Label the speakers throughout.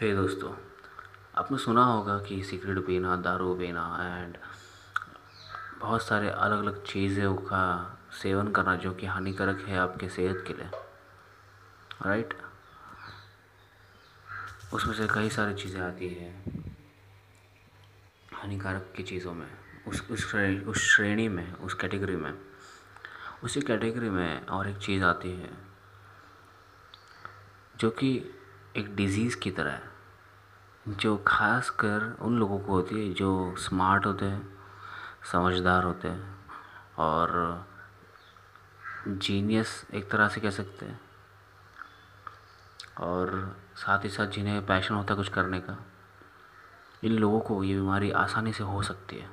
Speaker 1: हे दोस्तों, आपने सुना होगा कि सिगरेट पीना दारू पीना एंड बहुत सारे अलग अलग चीज़ों का सेवन करना जो कि हानिकारक है आपके सेहत के लिए राइट उसमें से कई सारी चीज़ें आती हैं हानिकारक की चीज़ों में, उस उस श्रेणी उस श्रेणी में, उस कैटेगरी में। उसी कैटेगरी में और एक चीज़ आती है जो कि एक डिज़ीज़ की तरह है, जो ख़ास कर उन लोगों को होती है जो स्मार्ट होते हैं, समझदार होते हैं और जीनियस एक तरह से कह सकते हैं। और साथ ही साथ जिन्हें पैशन होता है कुछ करने का, इन लोगों को ये बीमारी आसानी से हो सकती है।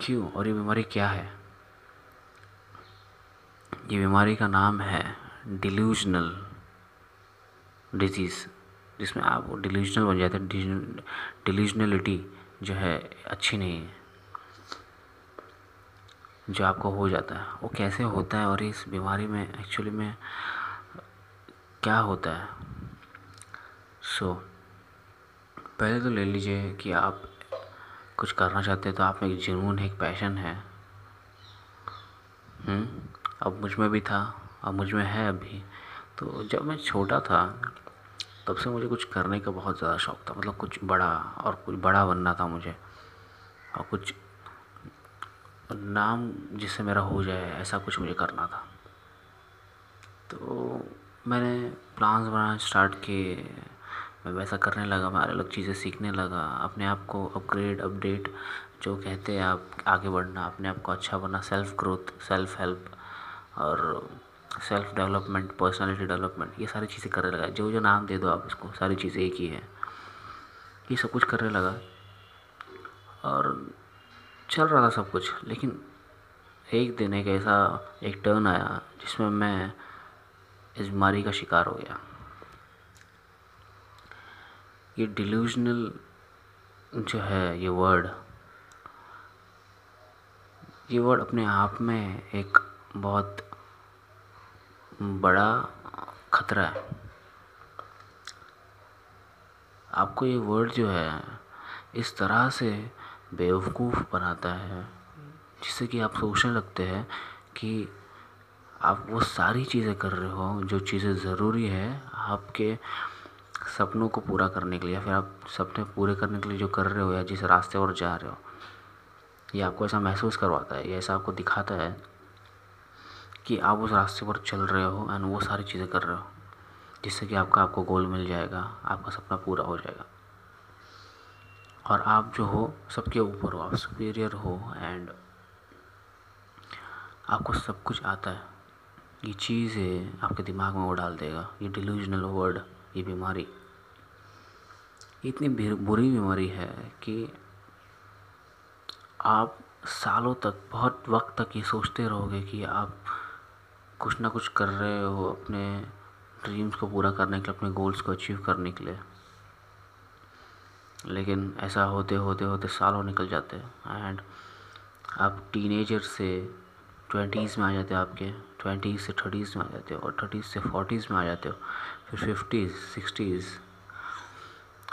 Speaker 1: क्यों? और ये बीमारी क्या है? ये बीमारी का नाम है डिल्यूजनल डिज़ीज़ जिसमें आप डिलीजनल बन जाते हैं। डिलीजनलिटी जो है अच्छी नहीं है। जो आपको हो जाता है। वो कैसे होता है और इस बीमारी में एक्चुअली में क्या होता है? सो so, पहले तो ले लीजिए कि आप कुछ करना चाहते हैं तो आप में एक जुनून है एक पैशन है। हुँ? अब मुझमें भी था अब मुझमें है अभी। तो जब मैं छोटा था, तब से मुझे कुछ करने का बहुत ज़्यादा शौक़ था। मतलब कुछ बड़ा और कुछ बड़ा बनना था मुझे। और कुछ नाम जिससे मेरा हो जाए, ऐसा कुछ मुझे करना था। तो मैंने प्लान्स बनाना स्टार्ट किए। मैं वैसा करने लगा, मैं अलग अलग चीज़ें सीखने लगा। अपने आप को अपग्रेड अपडेट जो कहते हैं आप आगे बढ़ना, अपने आप को अच्छा बनना सेल्फ ग्रोथ सेल्फ हेल्प और सेल्फ डेवलपमेंट पर्सनालिटी डेवलपमेंट ये सारी चीज़ें करने लगा। जो जो नाम दे दो आप इसको, सारी चीज़ें एक ही है। ये सब कुछ करने लगा। और चल रहा था सब कुछ, लेकिन एक दिन एक ऐसा, एक टर्न आया, जिसमें मैं इस बीमारी का शिकार हो गया। ये डिल्यूजनल जो है, ये वर्ड ये वर्ड अपने आप में एक बहुत बड़ा खतरा है। आपको ये वर्ड जो है, इस तरह से बेवकूफ़ बनाता है, जिससे कि आप सोचने लगते हैं कि आप वो सारी चीज़ें कर रहे हो, जो चीज़ें ज़रूरी है आपके सपनों को पूरा करने के लिए, या फिर आप सपने पूरे करने के लिए जो कर रहे हो, या जिस रास्ते पर जा रहे हो, ये आपको ऐसा महसूस करवाता है, ये ऐसा आपको दिखाता है कि आप उस रास्ते पर चल रहे हो एंड वो सारी चीज़ें कर रहे हो, जिससे कि आपका, आपको गोल मिल जाएगा, आपका सपना पूरा हो जाएगा। और आप जो हो, सबके ऊपर हो, आप सुपीरियर हो एंड आपको सब कुछ आता है। ये चीज़ है आपके दिमाग में वो डाल देगा, ये डिल्यूजनल वर्ड ये बीमारी। इतनी बुरी बीमारी है कि आप सालों तक, बहुत वक्त तक ये सोचते रहोगे कि आप कुछ ना कुछ कर रहे हो अपने ड्रीम्स को पूरा करने के लिए, अपने गोल्स को अचीव करने के लिए। लेकिन ऐसा होते होते होते सालों निकल जाते हैं। एंड आप टीनेजर से ट्वेंटीज़ में आ जाते हो आपके ट्वेंटीज़ से थर्टीज़ में आ जाते हो और थर्टीज़ से फोर्टीज़ में आ जाते हो, फिर फिफ्टीज़ सिक्सटीज़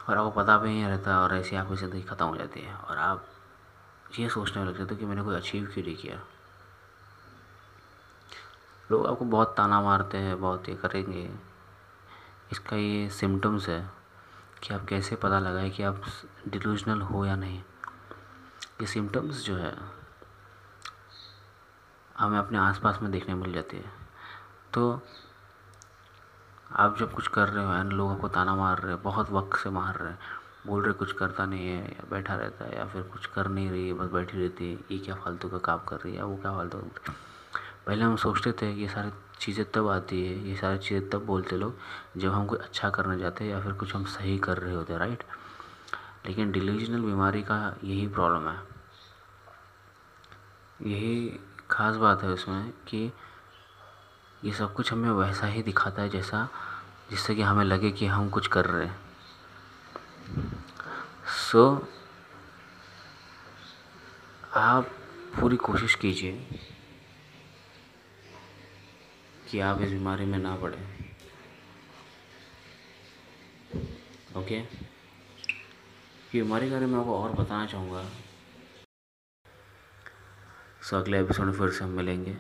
Speaker 1: और आपको पता भी नहीं रहता और ऐसी आपकी ज़िंदगी ख़त्म हो जाती है। और आप ये सोचने लग जाते हो कि मैंने कोई अचीव क्यों नहीं किया? लोग आपको बहुत ताना मारते हैं, बहुत ये करेंगे। इसका ये सिम्टम्स है कि आप कैसे पता लगाए कि आप डिलूजनल हो या नहीं। ये सिम्टम्स जो है, हमें अपने आसपास में देखने मिल जाती है। तो आप जब कुछ कर रहे हो एंड लोग आपको ताना मार रहे हैं, बहुत वक्त से मार रहे हैं, बोल रहे कुछ करता नहीं है, या बैठा रहता है, या फिर कुछ कर नहीं रही है, बस बैठी रहती है, ये क्या फालतू का काम कर रही है वो क्या फालतू पहले हम सोचते थे ये सारी चीज़ें तब आती है ये सारी चीज़ें तब बोलते लोग जब हम कोई अच्छा करने जाते हैं या फिर कुछ हम सही कर रहे होते राइट लेकिन डिलीजनल बीमारी का यही प्रॉब्लम है। यही ख़ास बात है उसमें कि ये सब कुछ हमें वैसा ही दिखाता है जैसा जिससे कि हमें लगे कि हम कुछ कर रहे हैं। सो so, आप पूरी कोशिश कीजिए कि आप इस बीमारी में ना पड़े। ओके कि बीमारी के बारे में आपको और बताना चाहूँगा। सो अगले एपिसोड में फिर से हम मिलेंगे।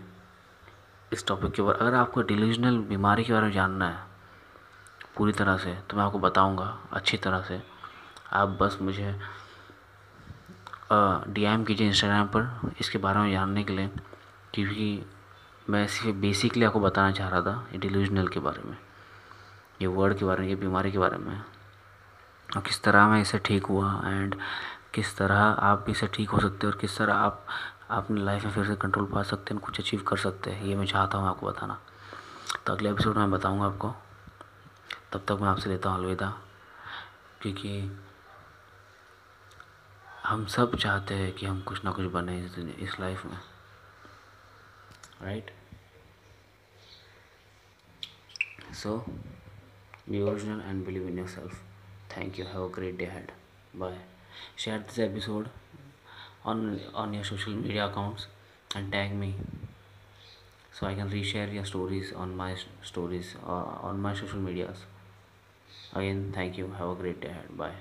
Speaker 1: इस टॉपिक के ऊपर अगर आपको डिलीजनल बीमारी के बारे में जानना है, पूरी तरह से तो मैं आपको बताऊँगा, अच्छी तरह से। आप बस मुझे डी एम कीजिए इंस्टाग्राम पर, इसके बारे में जानने के लिए। क्योंकि मैं सिर्फ़ बेसिकली आपको बताना चाह रहा था, ये डिलीजनल के बारे में, ये वर्ड के बारे में, ये बीमारी के बारे में, और किस तरह मैं इसे ठीक हुआ एंड किस तरह आप भी इसे ठीक हो सकते हैं, और किस तरह आप अपनी लाइफ में फिर से कंट्रोल पा सकते हैं, कुछ अचीव कर सकते हैं, ये मैं चाहता हूँ आपको बताना। तो अगले एपिसोड में बताऊँगा आपको। तब तक मैं आपसे लेता हूँ अलविदा। क्योंकि हम सब चाहते हैं कि हम कुछ ना कुछ बने इस इस लाइफ में। right? So be original and believe in yourself. Thank you. Have a great day ahead. Bye. Share this episode on on your social media accounts and tag me so i can reshare your stories on my stories or on my social medias. Again thank you. Have a great day ahead. Bye.